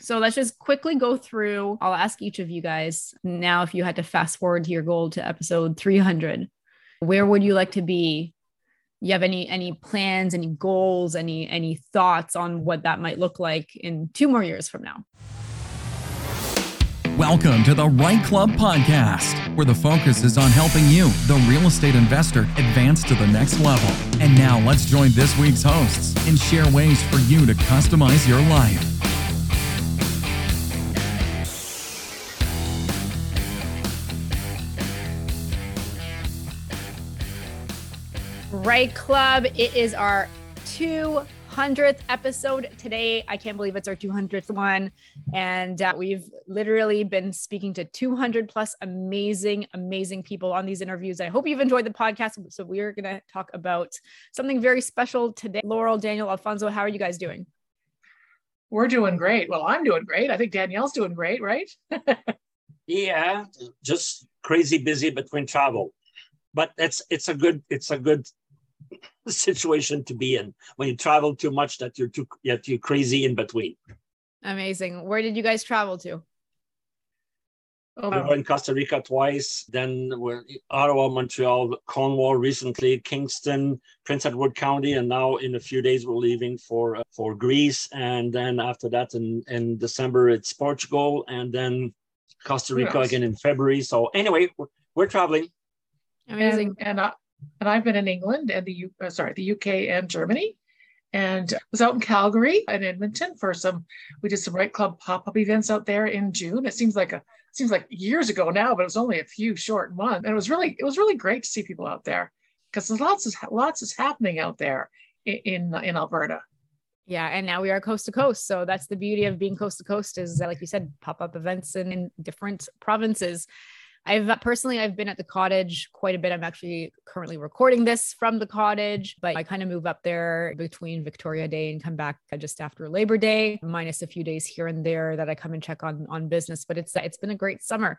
So let's just quickly go through. I'll ask each of you guys now if you had to fast forward to your goal to episode 300, where would you like to be? You have any any plans, any goals, any any thoughts on what that might look like in two more years from now? Welcome to the REITE Club podcast, where the focus is on helping you, the real estate investor, advance to the next level. And now let's join this week's hosts and share ways for you to customize your life. REITE Club, it is our 200th episode today. I can't believe it's our 200th one. And uh, we've literally been speaking to 200 plus amazing, amazing people on these interviews. I hope you've enjoyed the podcast. So, we are going to talk about something very special today. Laurel, Daniel, Alfonso, how are you guys doing? We're doing great. Well, I'm doing great. I think Daniel's doing great, right? yeah, just crazy busy between travel. But it's it's a good it's a good situation to be in when you travel too much that you're too yet you're crazy in between. Amazing. Where did you guys travel to? Oh, we were in Costa Rica twice. Then we're Ottawa, Montreal, Cornwall recently, Kingston, Prince Edward County, and now in a few days we're leaving for uh, for Greece. And then after that, in in December it's Portugal, and then Costa Rica again in February. So anyway, we're, we're traveling. Amazing. And, and uh, and I've been in England and the U, uh, sorry the UK and Germany, and was out in Calgary and Edmonton for some. We did some REITE Club pop up events out there in June. It seems like a seems like years ago now, but it was only a few short months, and it was really it was really great to see people out there because there's lots of lots is happening out there in in, in Alberta. Yeah, and now we are coast to coast. So that's the beauty of being coast to coast is that, like you said, pop up events in, in different provinces. I've personally I've been at the cottage quite a bit. I'm actually currently recording this from the cottage, but I kind of move up there between Victoria Day and come back just after Labor Day, minus a few days here and there that I come and check on on business. But it's it's been a great summer.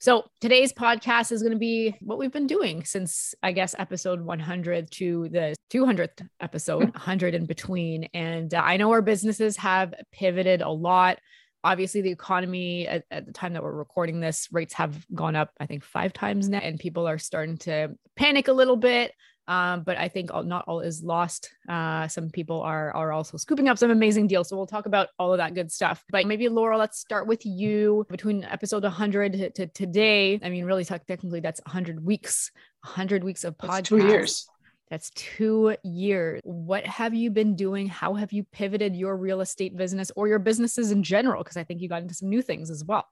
So today's podcast is going to be what we've been doing since I guess episode 100 to the 200th episode, 100 in between. And uh, I know our businesses have pivoted a lot obviously the economy at, at, the time that we're recording this rates have gone up i think five times now and people are starting to panic a little bit. Um, but i think all, not all is lost. Uh, some people are are also scooping up some amazing deals. So we'll talk about all of that good stuff. But maybe laurel let's start with you. Between episode 100 to, to today i mean really technically that's 100 weeks 100 weeks of podcast two years that's two years. What have you been doing? How have you pivoted your real estate business or your businesses in general? Because I think you got into some new things as well.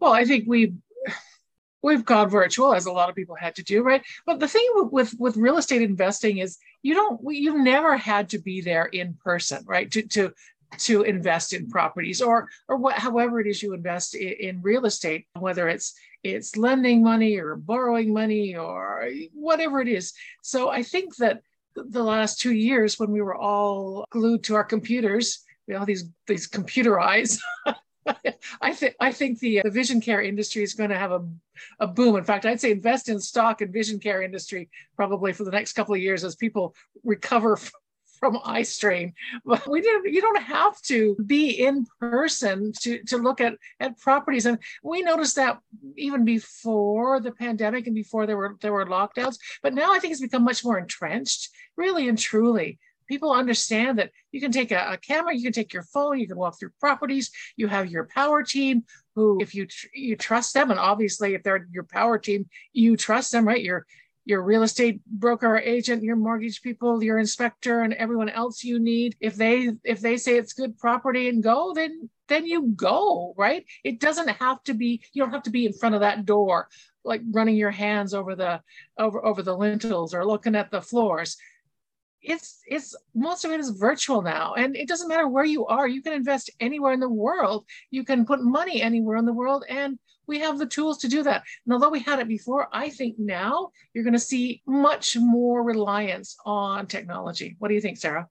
Well, I think we've we've gone virtual as a lot of people had to do, right? But the thing with with real estate investing is you don't you've never had to be there in person, right? To to to invest in properties or or what however it is you invest in, in real estate, whether it's it's lending money or borrowing money or whatever it is. So I think that the last two years, when we were all glued to our computers, we all these these computer eyes. I think I think the, the vision care industry is going to have a, a boom. In fact, I'd say invest in stock and vision care industry probably for the next couple of years as people recover from eye strain. But we didn't, you don't have to be in person to, to look at, at properties. And we noticed that even before the pandemic and before there were there were lockdowns. But now I think it's become much more entrenched, really and truly. People understand that you can take a, a camera, you can take your phone, you can walk through properties. You have your power team who, if you tr- you trust them, and obviously if they're your power team, you trust them, right? You're your real estate broker or agent, your mortgage people, your inspector, and everyone else you need. If they if they say it's good property and go, then then you go, right? It doesn't have to be, you don't have to be in front of that door, like running your hands over the over over the lintels or looking at the floors it's it's most of it is virtual now and it doesn't matter where you are you can invest anywhere in the world you can put money anywhere in the world and we have the tools to do that and although we had it before i think now you're going to see much more reliance on technology what do you think sarah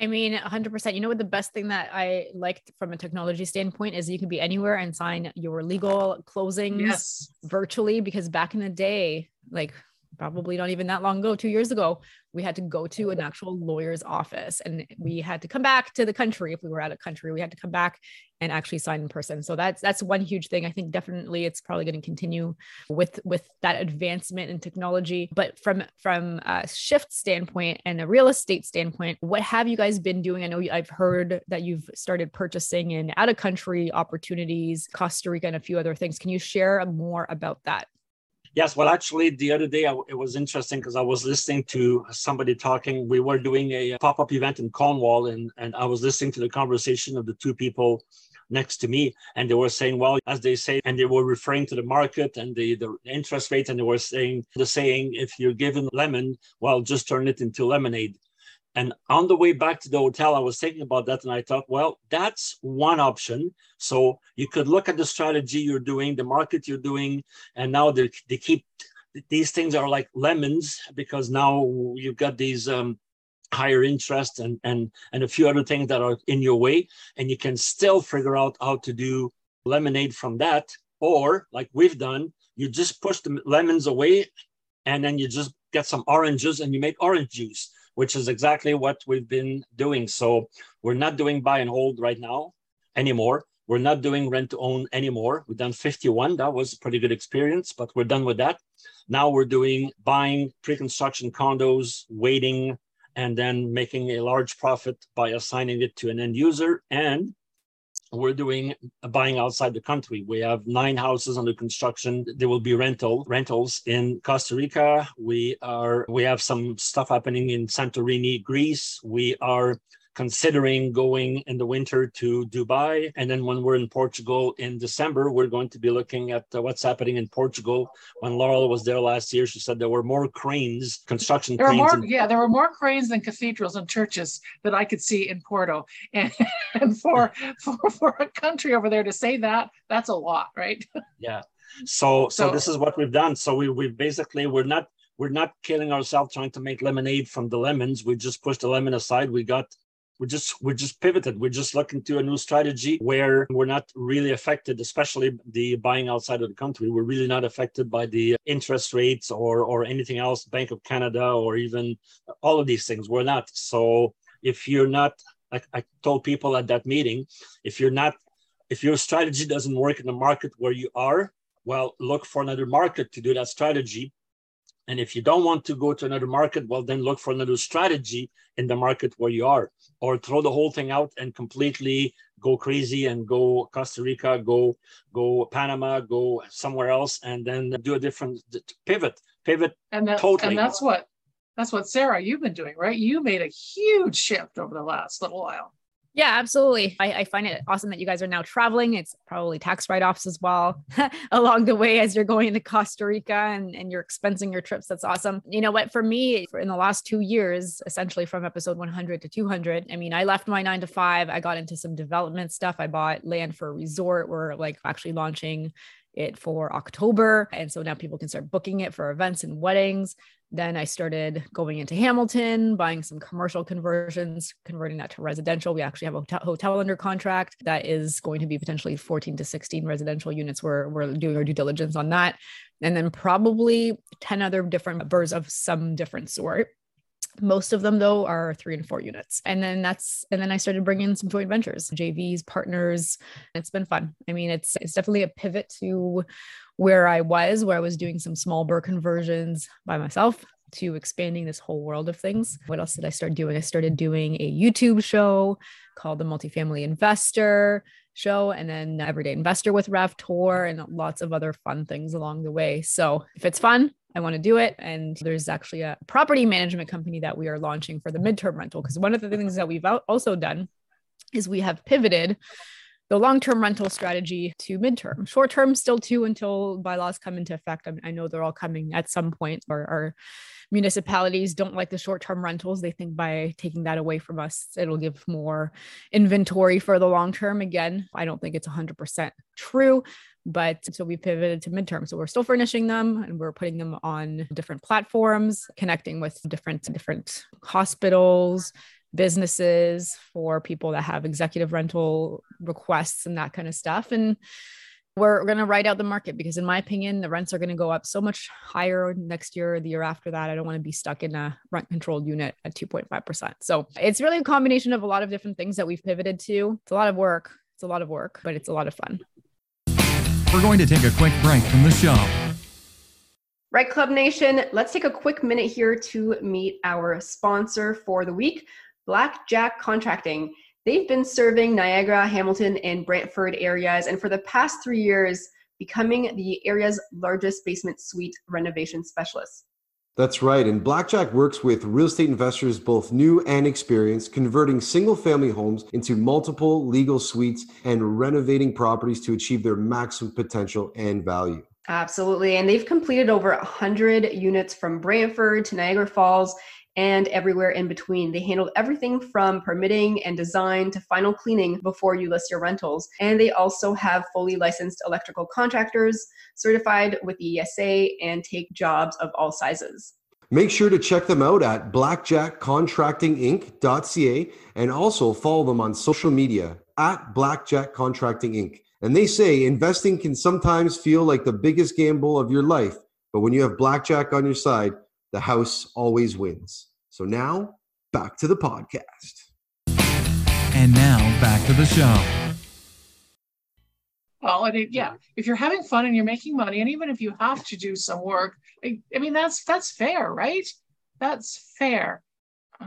I mean, 100%. You know what? The best thing that I liked from a technology standpoint is you can be anywhere and sign your legal closings yes. virtually. Because back in the day, like probably not even that long ago, two years ago, we had to go to an actual lawyer's office and we had to come back to the country if we were out of country. We had to come back and actually sign in person. So that's that's one huge thing. I think definitely it's probably going to continue with with that advancement in technology. But from from a shift standpoint and a real estate standpoint, what have you guys been doing? I know I've heard that you've started purchasing in out of country opportunities, Costa Rica, and a few other things. Can you share more about that? Yes, well, actually, the other day I, it was interesting because I was listening to somebody talking. We were doing a uh, pop up event in Cornwall, and, and I was listening to the conversation of the two people next to me and they were saying well as they say and they were referring to the market and the, the interest rate and they were saying the saying if you're given lemon well just turn it into lemonade and on the way back to the hotel, I was thinking about that and I thought, well, that's one option. So you could look at the strategy you're doing, the market you're doing, and now they, keep these things are like lemons because now you've got these um, higher interest and and and a few other things that are in your way and you can still figure out how to do lemonade from that or like we've done you just push the lemons away and then you just get some oranges and you make orange juice which is exactly what we've been doing. So we're not doing buy and hold right now anymore. We're not doing rent to own anymore. We've done 51 that was a pretty good experience but we're done with that. Now we're doing buying pre-construction condos waiting and then making a large profit by assigning it to an end user. And we're doing buying outside the country. We have nine houses under construction. There will be rental rentals in Costa Rica. We are we have some stuff happening in Santorini, Greece. We are considering going in the winter to Dubai. And then when we're in Portugal in December, we're going to be looking at uh, what's happening in Portugal. When Laurel was there last year, she said there were more cranes, construction there cranes. More, in- yeah, there were more cranes than cathedrals and churches that I could see in Porto. And, and for, for, for a country over there to say that, that's a lot, right? Yeah. So, so, so this is what we've done. So we, we basically, we're not, we're not killing ourselves trying to make lemonade from the lemons. We just pushed the lemon aside. We got we're just we're just pivoted. We're just looking to a new strategy where we're not really affected especially the buying outside of the country. We're really not affected by the interest rates or or anything else bank of canada or even all of these things. We're not. So if you're not like i told people at that meeting if you're not if your strategy doesn't work in the market where you are well look for another market to do that strategy and if you don't want to go to another market, well, then look for another strategy in the market where you are, or throw the whole thing out and completely go crazy and go Costa Rica, go go Panama, go somewhere else, and then do a different pivot, pivot. And that, totally. And that's what that's what Sarah you've been doing, right? You made a huge shift over the last little while. Yeah, absolutely. I, I, find it awesome that you guys are now traveling. It's probably tax write offs as well along the way as you're going to Costa Rica and, and you're expensing your trips. That's awesome. You know what? For me, for in the last two years, essentially from episode 100 to 200, I mean, I left my nine to five. I got into some development stuff. I bought land for a resort. We're like actually launching it for October. And so now people can start booking it for events and weddings. Then I started going into Hamilton, buying some commercial conversions, converting that to residential. We actually have a hotel under contract that is going to be potentially 14 to 16 residential units. We're, we're doing our due diligence on that. And then probably 10 other different uh, birds of some different sort. Most of them, though, are three and four units. And then that's, and then I started bringing in some joint ventures, JVs, partners. It's been fun. I mean, it's, it's definitely a pivot to where I was, where I was doing some small BRRRR conversions by myself to expanding this whole world of things. What else did I start doing? I started doing a YouTube show called The Multifamily Investor Show, and then Everyday Investor with Rav Tour, and lots of other fun things along the way. So if it's fun, I want to do it. And there's actually a property management company that we are launching for the midterm rental. Because one of the things that we've also done is we have pivoted the long-term rental strategy to midterm short-term still too until bylaws come into effect I, I know they're all coming at some point or, or municipalities don't like the short-term rentals they think by taking that away from us it'll give more inventory for the long term again i don't think it's 100% true but so we pivoted to midterm so we're still furnishing them and we're putting them on different platforms connecting with different different hospitals businesses, for people that have executive rental requests and that kind of stuff. And we're going to write out the market because, in my opinion, the rents are going to go up so much higher next year, or the year after that. I don't want to be stuck in a rent controlled unit at 2.5%. So it's really a combination of a lot of different things that we've pivoted to. It's a lot of work It's a lot of work, but it's a lot of fun. We're going to take a quick break from the show. REITE Club Nation, let's take a quick minute here to meet our sponsor for the week, Blackjack Contracting. They've been serving Niagara, Hamilton, and Brantford areas, and for the past three years, becoming the area's largest basement suite renovation specialist. That's right. And Blackjack works with real estate investors, both new and experienced, converting single family homes into multiple legal suites and renovating properties to achieve their maximum potential and value. Absolutely. And they've completed over 100 units from Brantford to Niagara Falls and everywhere in between. They handled everything from permitting and design to final cleaning before you list your rentals. And they also have fully licensed electrical contractors certified with the ESA and take jobs of all sizes. Make sure to check them out at blackjackcontractinginc.ca and also follow them on social media at Blackjack Contracting Inc. And they say investing can sometimes feel like the biggest gamble of your life, but when you have blackjack on your side, the house always wins. So now, back to the podcast. And now, back to the show. Well, I mean, yeah, if you're having fun and you're making money, and even if you have to do some work, I, I mean, that's that's fair, right? That's fair.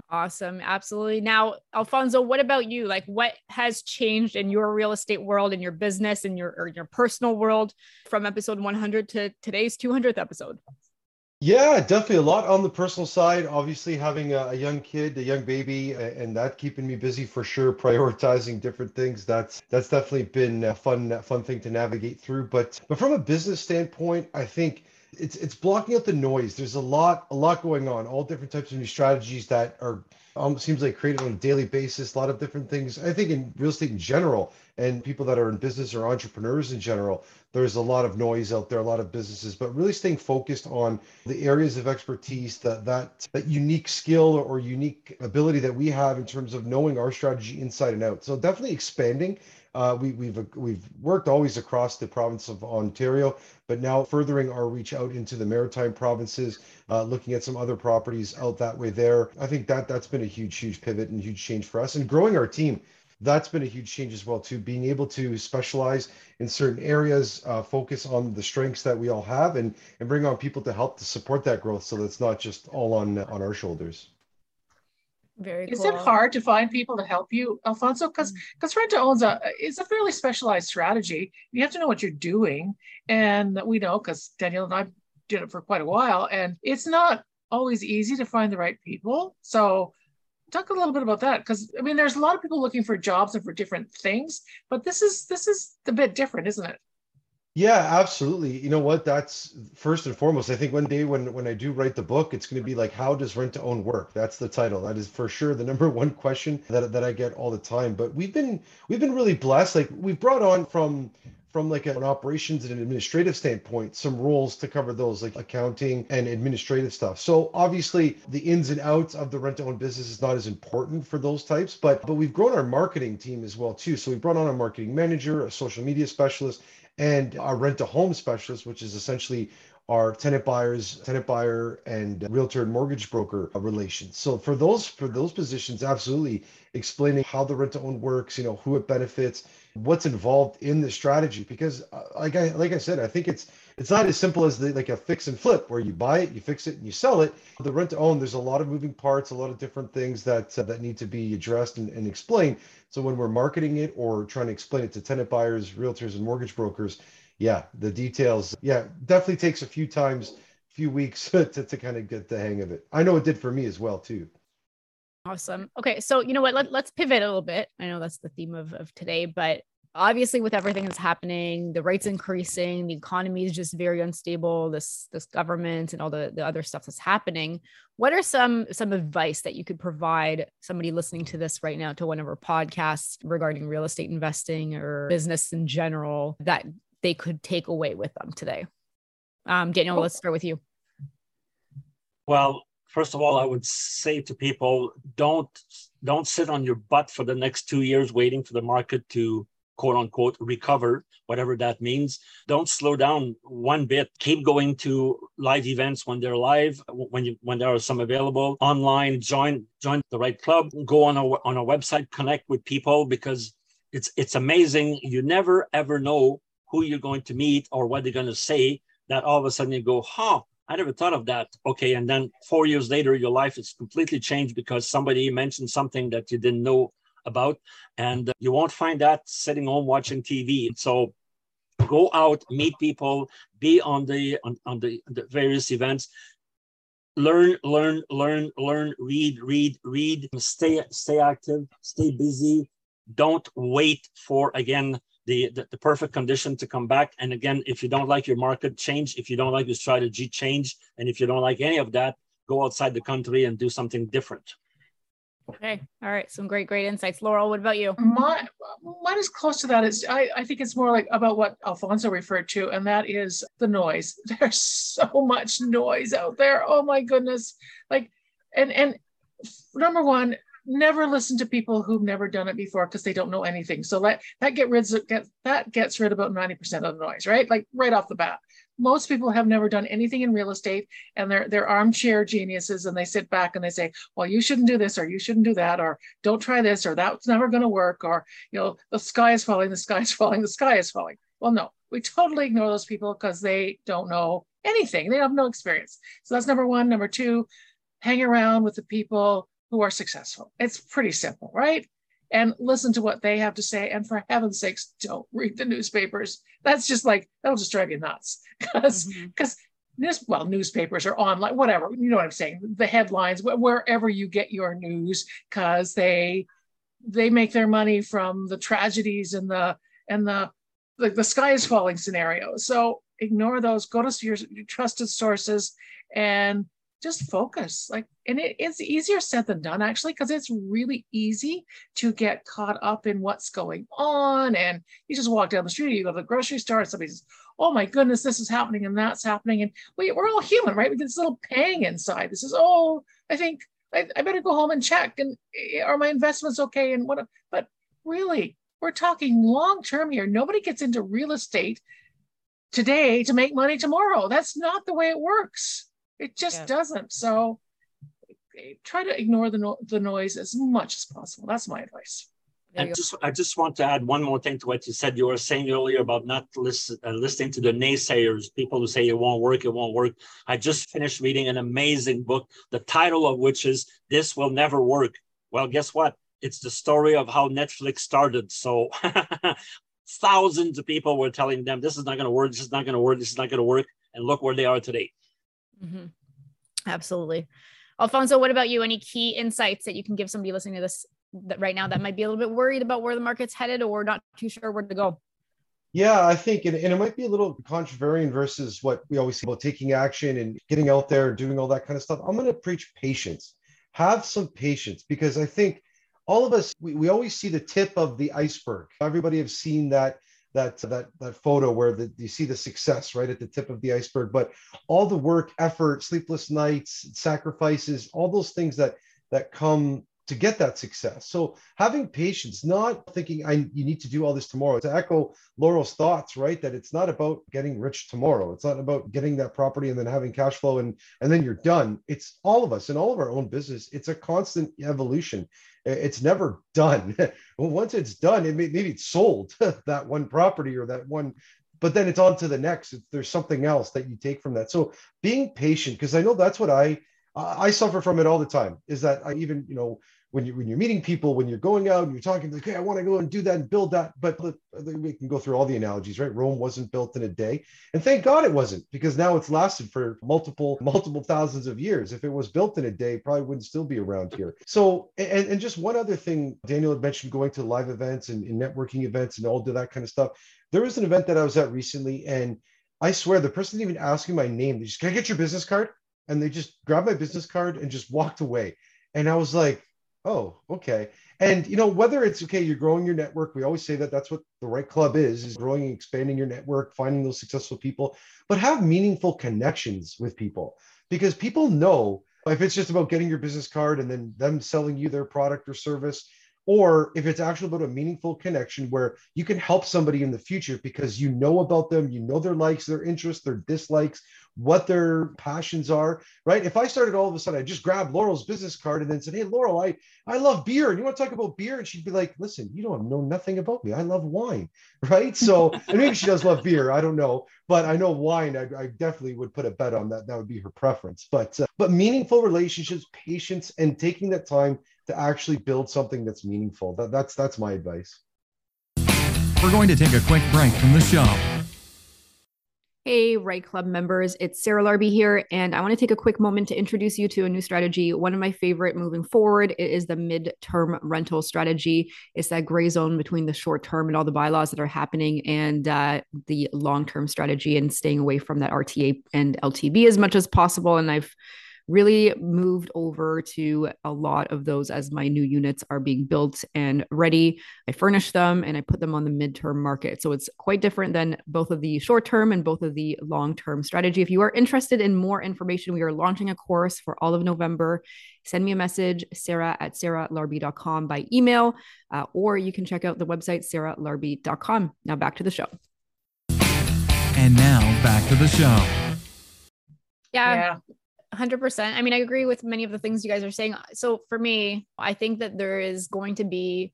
Awesome. Absolutely. Now, Alfonso, what about you? Like what has changed in your real estate world, in your business, in your or your personal world from episode 100 to today's 200th episode? Yeah, definitely a lot on the personal side. Obviously, having a, a, young kid, a young baby, and that keeping me busy for sure. Prioritizing different things. That's that's definitely been a fun fun thing to navigate through. But but from a business standpoint, I think it's it's blocking out the noise. There's a lot a lot going on. All different types of new strategies that are almost seems like created on a daily basis. A lot of different things. I think in real estate in general, and people that are in business or entrepreneurs in general, there's a lot of noise out there, a lot of businesses, but really staying focused on the areas of expertise that that that unique skill or unique ability that we have in terms of knowing our strategy inside and out. So definitely expanding. Uh, we, we've we've worked always across the province of Ontario, but now furthering our reach out into the maritime provinces, uh, looking at some other properties out that way there. I think that that's been a huge, huge pivot and huge change for us, and growing our team that's been a huge change as well too being able to specialize in certain areas uh, focus on the strengths that we all have and and bring on people to help to support that growth so that's not just all on on our shoulders very is cool. it hard to find people to help you alfonso because because mm. rent to owns a it's a fairly specialized strategy you have to know what you're doing and we know because daniel and i did it for quite a while and it's not always easy to find the right people so talk a little bit about that because i mean there's a lot of people looking for jobs and for different things but this is this is a bit different isn't it yeah absolutely. You know what? That's first and foremost i think one day when when i do write the book it's going to be like how does rent to own work? That's the title. That is for sure the number one question that, that i get all the time. But we've been we've been really blessed. Like we've brought on from from like an operations and an administrative standpoint some rules to cover those like accounting and administrative stuff. So obviously the ins and outs of the rent to own business is not as important for those types but but we've grown our marketing team as well too. So we brought on a marketing manager a social media specialist and our rent to home specialist which is essentially our tenant buyers, tenant buyer, and realtor and mortgage broker relations. So for those for those positions, absolutely explaining how the rent to own works, you know, who it benefits, what's involved in the strategy. Because uh, like I like I said, I think it's it's not as simple as the, like a fix and flip where you buy it, you fix it, and you sell it. The rent to own, there's a lot of moving parts, a lot of different things that uh, that need to be addressed and, and explained. So when we're marketing it or trying to explain it to tenant buyers, realtors, and mortgage brokers, yeah, the details, yeah, definitely takes a few times, few weeks to, to kind of get the hang of it. I know it did for me as well too. Awesome. Okay, so you know what? Let, let's pivot a little bit. I know that's the theme of, of today, but obviously with everything that's happening the rates increasing the economy is just very unstable this this government and all the, the other stuff that's happening what are some some advice that you could provide somebody listening to this right now to one of our podcasts regarding real estate investing or business in general that they could take away with them today? Um, Daniel, let's start with you. Well, first of all, I would say to people, don't don't sit on your butt for the next two years waiting for the market to quote unquote recover, whatever that means. Don't slow down one bit. Keep going to live events when they're live, when you when there are some available online. Join join the REITE Club. Go on a on a website, connect with people because it's it's amazing. You never ever know who you're going to meet or what they're going to say. That all of a sudden you go, huh, I never thought of that. Okay, and then four years later, your life is completely changed because somebody mentioned something that you didn't know about, and you won't find that sitting home watching TV. So go out, meet people, be on the on, on the, the various events learn learn learn learn read read read stay stay active stay busy don't wait for again the, the, the perfect condition to come back and again if you don't like your market change if you don't like your strategy change and if you don't like any of that go outside the country and do something different Okay. All right. Some great, great insights. Laurel, what about you? My, mine is close to that. Is I, I think it's more like about what Alfonso referred to, and that is the noise. There's so much noise out there. Oh my goodness. Like, and and number one, never listen to people who've never done it before because they don't know anything. So let that get rid of get that gets rid about 90% of the noise, right? Like right off the bat. Most people have never done anything in real estate and they're they're armchair geniuses and they sit back and they say well you shouldn't do this or you shouldn't do that or don't try this or that's never going to work or you know the sky is falling the sky is falling the sky is falling. Well no we totally ignore those people because they don't know anything. They have no experience. So that's number one. Number two hang around with the people who are successful it's pretty simple right and listen to what they have to say. And for heaven's sakes, don't read the newspapers. That's just like, that'll just drive you nuts. Because, because mm-hmm. this, well, newspapers are online, whatever, you know what I'm saying? The headlines, wherever you get your news, because they, they make their money from the tragedies and the, and the, the, the sky is falling scenario. So ignore those, go to your, your trusted sources and just focus like and it's easier said than done actually because it's really easy to get caught up in what's going on and you just walk down the street you go to the grocery store and somebody says oh my goodness this is happening and that's happening and we, we're all human right? We get this little pang inside. This is oh i think I, I better go home and check and eh, are my investments okay and what but really we're talking long term here. Nobody gets into real estate today to make money tomorrow. That's not the way it works it just yeah. doesn't. So try to ignore the, no- the noise as much as possible. That's my advice. I just, I just want to add one more thing to what you said. You were saying earlier about not listen, uh, listening to the naysayers, people who say it won't work, it won't work. I just finished reading an amazing book, the title of which is This Will Never Work. Well, guess what? It's the story of how Netflix started. So thousands of people were telling them, this is not going to work, this is not going to work, this is not going to work. And look where they are today. Mm-hmm. Absolutely. Alfonso, what about you? Any key insights that you can give somebody listening to this right now that might be a little bit worried about where the market's headed or not too sure where to go? Yeah, I think, and, and it might be a little contrarian versus what we always say about taking action and getting out there and doing all that kind of stuff. I'm going to preach patience. Have some patience because I think all of us, we, we always see the tip of the iceberg. Everybody have seen that that that that photo where the, you see the success right at the tip of the iceberg. But all the work effort sleepless nights sacrifices all those things that that come to get that success. So having patience not thinking i you need to do all this tomorrow. To echo laurel's thoughts right that it's not about getting rich tomorrow. It's not about getting that property and then having cash flow and and then you're done. It's all of us in all of our own business. It's a constant evolution it's never done. well, once it's done, it may, maybe it's sold that one property or that one, but then it's on to the next. There's something else that you take from that. So being patient, because I know that's what I I suffer from it all the time. Is that I even you know when you when you're meeting people, when you're going out and you're talking like, hey, I want to go and do that and build that. But we can go through all the analogies, right? Rome wasn't built in a day, and thank God it wasn't, because now it's lasted for multiple multiple thousands of years. If it was built in a day, probably wouldn't still be around here. So, and and just one other thing, Daniel had mentioned going to live events and, and networking events and all of that kind of stuff. There was an event that I was at recently, and I swear the person didn't even ask me my name. They just, can I get your business card? And they just grabbed my business card and just walked away. And I was like, Oh, okay. And you know whether it's okay, you're growing your network. We always say that that's what the REITE Club is: is growing and expanding your network, finding those successful people, but have meaningful connections with people because people know if it's just about getting your business card and then them selling you their product or service, or if it's actually about a meaningful connection where you can help somebody in the future because you know about them, you know their likes, their interests, their dislikes, what their passions are, right? If I started all of a sudden, I just grabbed Laurel's business card and then said, Hey, Laurel, I, I love beer. And you want to talk about beer? And she'd be like, Listen, you don't know nothing about me. I love wine, right? So, and maybe she does love beer. I don't know. But I know wine, I, I definitely would put a bet on that. That would be her preference. But, uh, but meaningful relationships, patience, and taking that time to actually build something that's meaningful. That, that's, that's my advice. We're going to take a quick break from the show. Hey, REITE Club members, it's Sarah Larbi here, and I want to take a quick moment to introduce you to a new strategy. One of my favorite moving forward it is the mid-term rental strategy. It's that gray zone between the short term and all the bylaws that are happening, and uh, the long-term strategy, and staying away from that RTA and LTB as much as possible. And I've really moved over to a lot of those as my new units are being built and ready. I furnish them and I put them on the midterm market. So it's quite different than both of the short term and both of the long term strategy. If you are interested in more information, we are launching a course for all of November. Send me a message, sarah at sarahlarbi.com by email, uh, or you can check out the website, sarahlarbi.com. Now back to the show. And now back to the show. Yeah. yeah. 100%. I mean, I agree with many of the things you guys are saying. So for me, I think that there is going to be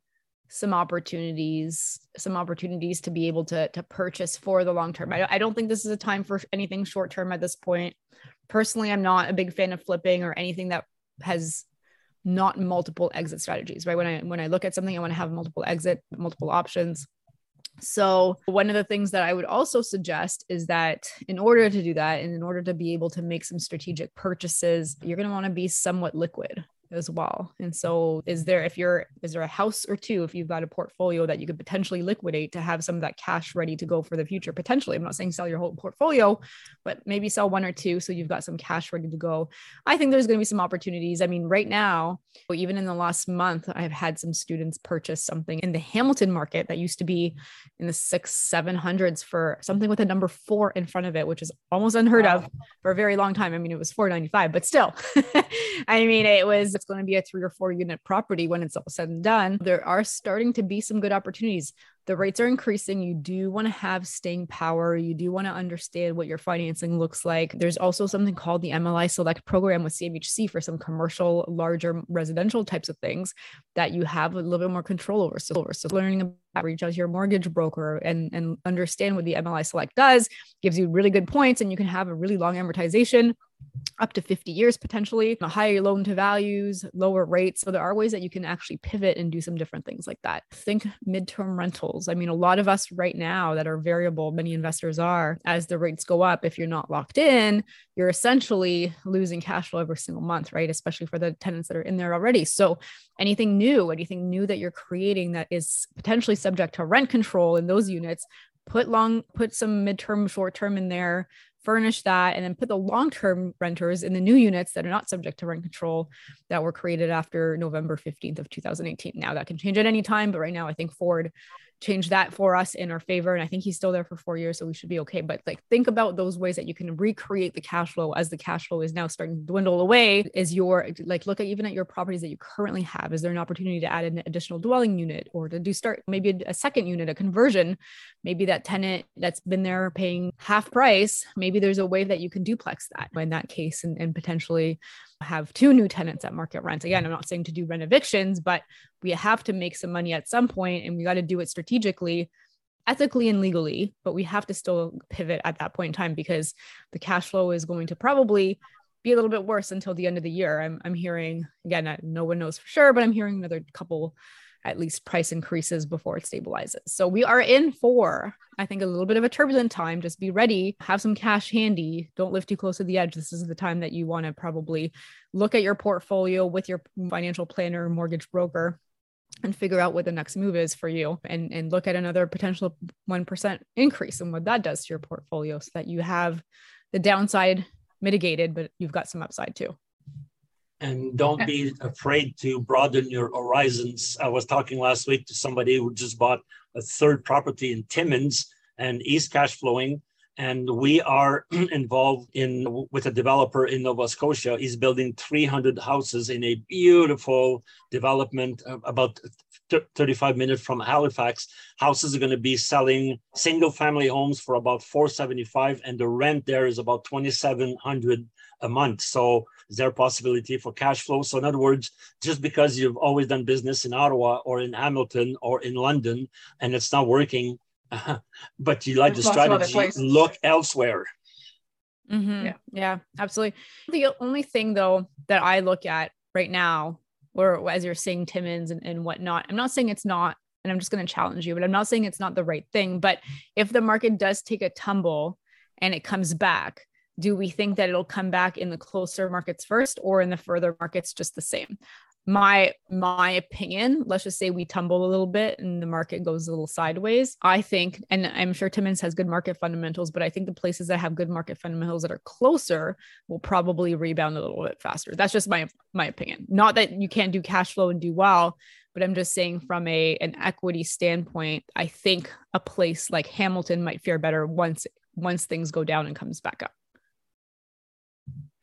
some opportunities, some opportunities to be able to to purchase for the long term. I, I don't think this is a time for anything short term at this point. Personally, I'm not a big fan of flipping or anything that has not multiple exit strategies, right? When I when I look at something, I want to have multiple exit, multiple options. So, one of the things that I would also suggest is that in order to do that, and in order to be able to make some strategic purchases, you're going to want to be somewhat liquid as well. And so is there if you're is there a house or two if you've got a portfolio that you could potentially liquidate to have some of that cash ready to go for the future potentially. I'm not saying sell your whole portfolio, but maybe sell one or two so you've got some cash ready to go. I think there's going to be some opportunities. I mean, right now, even in the last month, I've had some students purchase something in the Hamilton market that used to be in the 6 700s for something with a number 4 in front of it, which is almost unheard wow. of for a very long time. I mean, it was 495, but still. I mean, it was it's going to be a three or four unit property when it's all said and done, there are starting to be some good opportunities. The rates are increasing. You do want to have staying power. You do want to understand what your financing looks like. There's also something called the MLI Select program with CMHC for some commercial, larger residential types of things that you have a little bit more control over. So, so learning about reach out to your mortgage broker and, and understand what the MLI Select does gives you really good points and you can have a really long amortization up to 50 years potentially, higher loan to values, lower rates. So there are ways that you can actually pivot and do some different things like that. Think midterm rentals. I mean, a lot of us right now that are variable, many investors are, as the rates go up, if you're not locked in, you're essentially losing cash flow every single month, right? Especially for the tenants that are in there already. So anything new, anything new that you're creating that is potentially subject to rent control in those units, put long, put some midterm, short term in there furnish that, and then put the long term renters in the new units that are not subject to rent control that were created after November 15th of 2018. Now that can change at any time, but right now I think Ford change that for us in our favor. And I think he's still there for four years, so we should be okay. But like think about those ways that you can recreate the cash flow as the cash flow is now starting to dwindle away. Is your like look at even at your properties that you currently have. Is there an opportunity to add an additional dwelling unit or to do start maybe a, second unit, a conversion? Maybe that tenant that's been there paying half price, maybe there's a way that you can duplex that in that case and, and potentially have two new tenants at market rent. Again, I'm not saying to do rent evictions, but we have to make some money at some point and we got to do it strategically, ethically and legally, but we have to still pivot at that point in time because the cash flow is going to probably be a little bit worse until the end of the year. I'm, I'm hearing, again, no one knows for sure, but I'm hearing another couple at least price increases before it stabilizes. So we are in for, I think, a little bit of a turbulent time. Just be ready, have some cash handy. Don't live too close to the edge. This is the time that you want to probably look at your portfolio with your financial planner, mortgage broker, and figure out what the next move is for you and, and look at another potential 1% increase and what that does to your portfolio so that you have the downside mitigated, but you've got some upside too and don't be afraid to broaden your horizons. I was talking last week to somebody who just bought a third property in Timmins and East cash flowing. And we are involved in with a developer in Nova Scotia. He's building 300 houses in a beautiful development, about 35 minutes from Halifax, houses are going to be selling single family homes for about 475 and the rent there is about 2700 a month. So is there a possibility for cash flow? So in other words, just because you've always done business in Ottawa or in Hamilton or in London and it's not working, but you like There's the strategy, look elsewhere. Mm-hmm. Yeah. yeah, absolutely. The only thing though that I look at right now, or as you're saying Timmins and, and whatnot, I'm not saying it's not, and I'm just going to challenge you, but I'm not saying it's not the right thing. But if the market does take a tumble and it comes back, do we think that it'll come back in the closer markets first or in the further markets just the same? my my opinion let's just say we tumble a little bit and the market goes a little sideways i think and i'm sure timmins has good market fundamentals but i think the places that have good market fundamentals that are closer will probably rebound a little bit faster. That's just my my opinion. Not that you can't do cash flow and do well but i'm just saying from a an equity standpoint i think a place like hamilton might fare better once once things go down and comes back up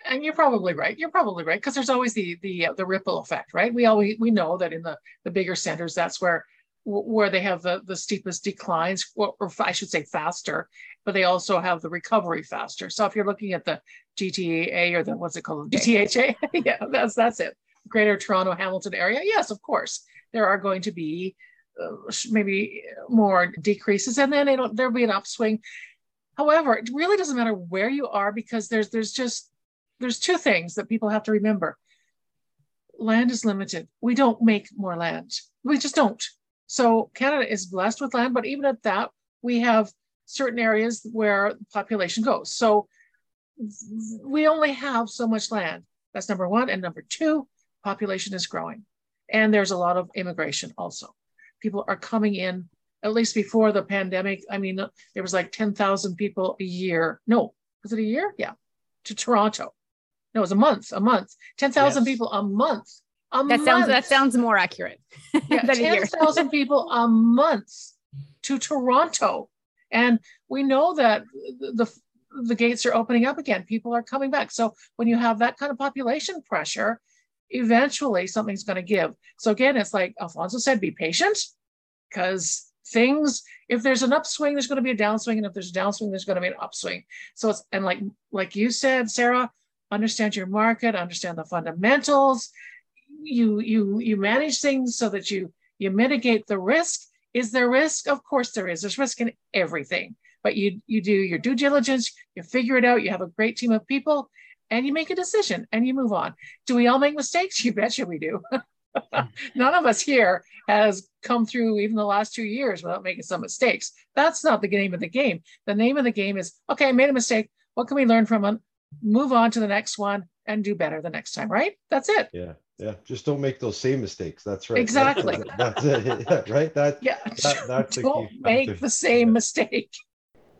and you're probably right. You're probably right because there's always the the uh, the ripple effect, right? We always we know that in the the bigger centers, that's where where they have the the steepest declines, or, or I should say faster, but they also have the recovery faster. So if you're looking at the GTA or the what's it called, GTHA, yeah, that's that's it. Greater Toronto Hamilton area, yes, of course, there are going to be uh, maybe more decreases, and then it'll there'll be an upswing. However, it really doesn't matter where you are because there's there's just there's two things that people have to remember. Land is limited. We don't make more land. We just don't. So Canada is blessed with land, but even at that, we have certain areas where population goes. So we only have so much land. That's number one. And number two, population is growing. And there's a lot of immigration also. People are coming in, at least before the pandemic. I mean, there was like 10,000 people a year. No, was it a year? Yeah, to Toronto no, it was a month, a month, 10,000 yes. people a month. A that month. sounds that sounds more accurate. yeah, 10,000 people a month to Toronto. And we know that the the gates are opening up again. People are coming back. So when you have that kind of population pressure, eventually something's going to give. So again, it's like Alfonso said, be patient because things if there's an upswing there's going to be a downswing and if there's a downswing there's going to be an upswing so it's and like like you said sarah understand your market, understand the fundamentals. You you you manage things so that you you mitigate the risk. Is there risk? Of course there is. There's risk in everything. But you you do your due diligence, you figure it out, you have a great team of people, and you make a decision and you move on. Do we all make mistakes? You betcha we do. None of us here has come through even the last two years without making some mistakes. That's not the name of the game. The name of the game is okay, I made a mistake. What can we learn from it? Move on to the next one and do better the next time, right? That's it. Yeah. Yeah. Just don't make those same mistakes. That's right. Exactly. That's, that's it. Yeah, right. That, yeah. That, that's don't make the same mistake.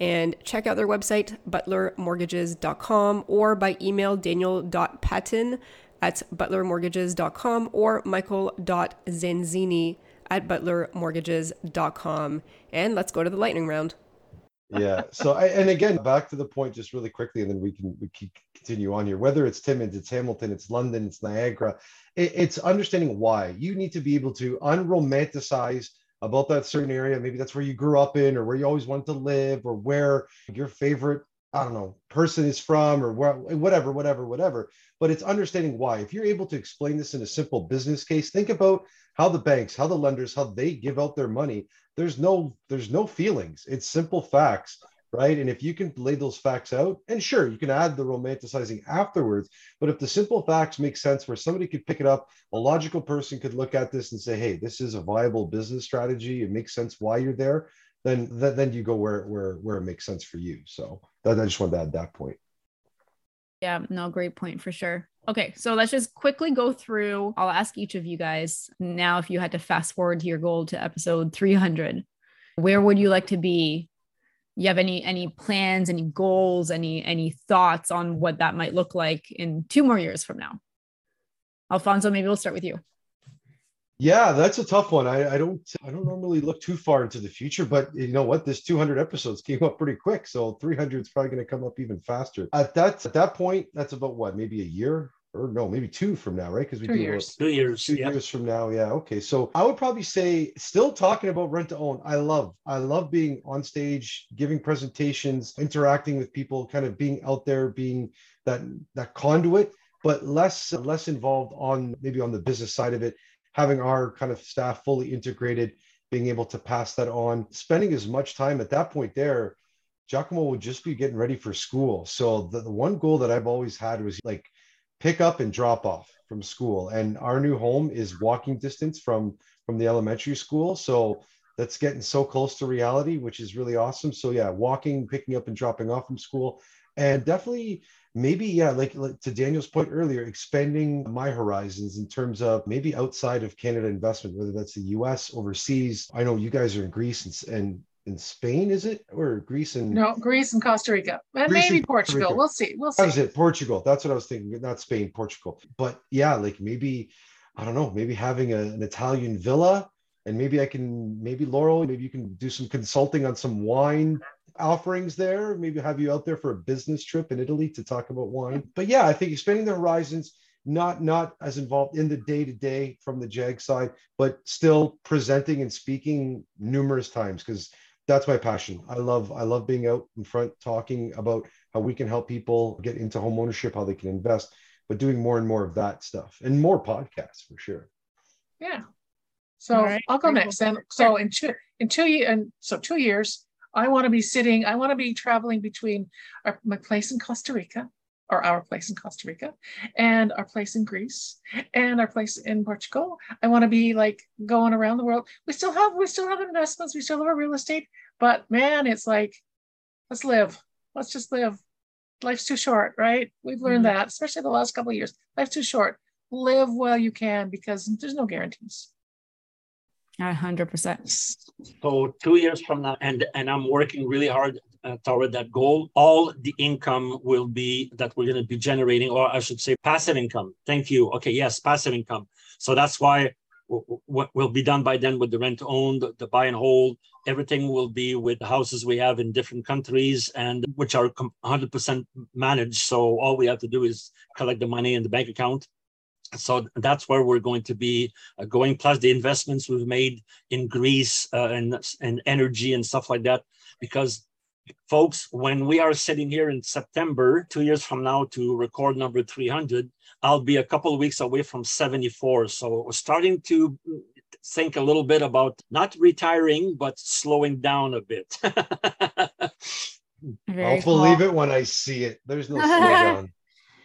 and check out their website, butlermortgages.com, or by email daniel.patton at butlermortgages.com or michael.zanzini at butlermortgages.com. And let's go to the lightning round. yeah. So, I, and again, back to the point, just really quickly, and then we can we can continue on here. Whether it's Timmins, it's Hamilton, it's London, it's Niagara, it, it's understanding why you need to be able to unromanticize about that certain area. Maybe that's where you grew up in, or where you always wanted to live, or where your favorite, I don't know, person is from, or where, whatever, whatever, whatever. But it's understanding why. If you're able to explain this in a simple business case, think about how the banks, how the lenders, how they give out their money. There's no, there's no feelings. It's simple facts right? And if you can lay those facts out, and sure, you can add the romanticizing afterwards, but if the simple facts make sense where somebody could pick it up, a logical person could look at this and say, hey, this is a viable business strategy. It makes sense why you're there. Then, then you go where where where it makes sense for you. So that, I just wanted to add that point. Yeah, no, great point for sure. Okay, so let's just quickly go through. I'll ask each of you guys now if you had to fast forward to your goal to episode 300, where would you like to be? You have any any plans, any goals, any any thoughts on what that might look like in two more years from now? Alfonso, maybe we'll start with you. Yeah, that's a tough one. I, I don't I don't normally look too far into the future, but you know what? This 200 episodes came up pretty quick, so 300 is probably going to come up even faster. At that at that point, that's about what maybe a year or no, maybe two from now, right? Because we two do years. Two years. two yeah. years from now. Yeah. Okay. So I would probably say still talking about rent to own. I love I love being on stage, giving presentations, interacting with people, kind of being out there, being that that conduit, but less less involved on maybe on the business side of it having our kind of staff fully integrated, being able to pass that on, spending as much time at that point there, Giacomo would just be getting ready for school. So the, the one goal that I've always had was like pick up and drop off from school. And our new home is walking distance from from the elementary school. So that's getting so close to reality, which is really awesome. So yeah, walking, picking up and dropping off from school, and definitely maybe yeah like, like, to daniel's point earlier expanding my horizons in terms of maybe outside of canada investment whether that's the us overseas i know you guys are in greece and, and in spain is it? Or greece and No, Greece and Costa Rica, and Greece maybe and Portugal. Rica. We'll see. We'll that was it portugal. That's what i was thinking not spain portugal. But yeah like maybe i don't know maybe having a, an italian villa and maybe i can maybe laurel maybe you can do some consulting on some wine offerings there. Maybe have you out there for a business trip in italy to talk about wine. But yeah i think expanding the horizons not not as involved in the day to day from the jag side but still presenting and speaking numerous times because that's my passion i love i love being out in front talking about how we can help people get into home ownership how they can invest but doing more and more of that stuff and more podcasts for sure Yeah. So All right. I'll go next. cool. And so in two in two years and so two years, I want to be sitting. I want to be traveling between our, my place in Costa Rica, or our place in Costa Rica, and our place in Greece, and our place in Portugal. I want to be like going around the world. We still have we still have investments. We still have our real estate, but man, it's like let's live. Let's just live. Life's too short, right? We've learned Mhm. that, especially the last couple of years. Life's too short. Live while you can because there's no guarantees. A hundred percent. So two years from now, and and I'm working really hard uh, toward that goal. All the income will be that we're going to be generating, or I should say, passive income. Thank you. Okay, yes, passive income. So that's why what will be done by then with the rent owned, the buy and hold. Everything will be with houses we have in different countries and which are 100% managed. So all we have to do is collect the money in the bank account. So that's where we're going to be uh, going. Plus the investments we've made in Greece uh, and and energy and stuff like that. Because folks, when we are sitting here in September, two years from now, to record number 300, I'll be a couple of weeks away from 74. So starting to think a little bit about not retiring, but slowing down a bit. Very i'll believe it when i see it there's no slowdown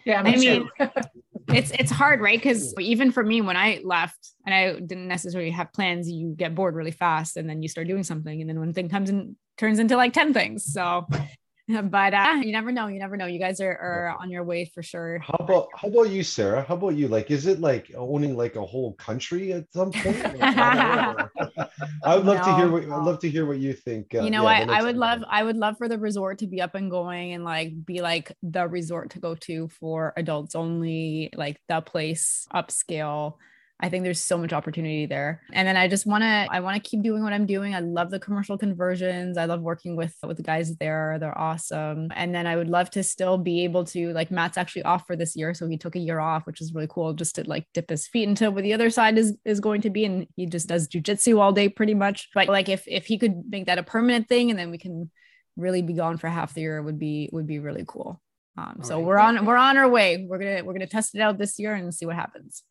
Yeah, I mean, it's it's hard, right? Because even for me, when I left and I didn't necessarily have plans, you get bored really fast, and then you start doing something, and then one thing comes and turns into like ten things. So, but uh, you never know. You never know. You guys are, are on your way for sure. How about how about you, Sarah? How about you? Like, is it like owning like a whole country at some point? I don't know. I would love to hear No. what I'd love to hear what you think. uh, you know, yeah, I, I would love I would love for the resort to be up and going and like be like the resort to go to for adults only, like the place upscale. I think there's so much opportunity there. And then I just want to I want to keep doing what I'm doing. I love the commercial conversions. I love working with with the guys there. They're awesome. And then I would love to still be able to like Matt's actually off for this year, so he took a year off, which is really cool just to like dip his feet into what the other side is is going to be and he just does jujitsu all day pretty much. But like if if he could make that a permanent thing and then we can really be gone for half the year would be would be really cool. Um, so right. we're on we're on our way. We're gonna we're gonna test it out this year and see what happens.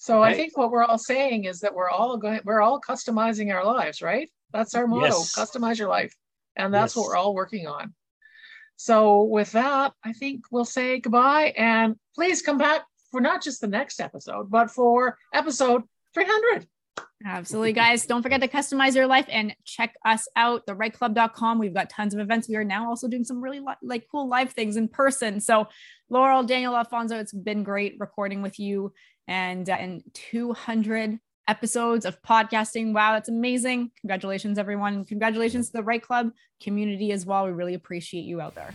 So I think what we're all saying is that we're all going, we're all customizing our lives, right? That's our motto, Yes. customize your life. And that's what we're all working on. So with that, I think we'll say goodbye and please come back for not just the next episode, but for episode 300. Absolutely, guys. Don't forget to customize your life and check us out, thereiteclub.com. We've got tons of events. We are now also doing some really li- like cool live things in person. So, Laurel, Daniel, Alfonso, it's been great recording with you and uh, and 200 episodes of podcasting. Wow, that's amazing. Congratulations, everyone. Congratulations to the REITE Club community as well. We really appreciate you out there.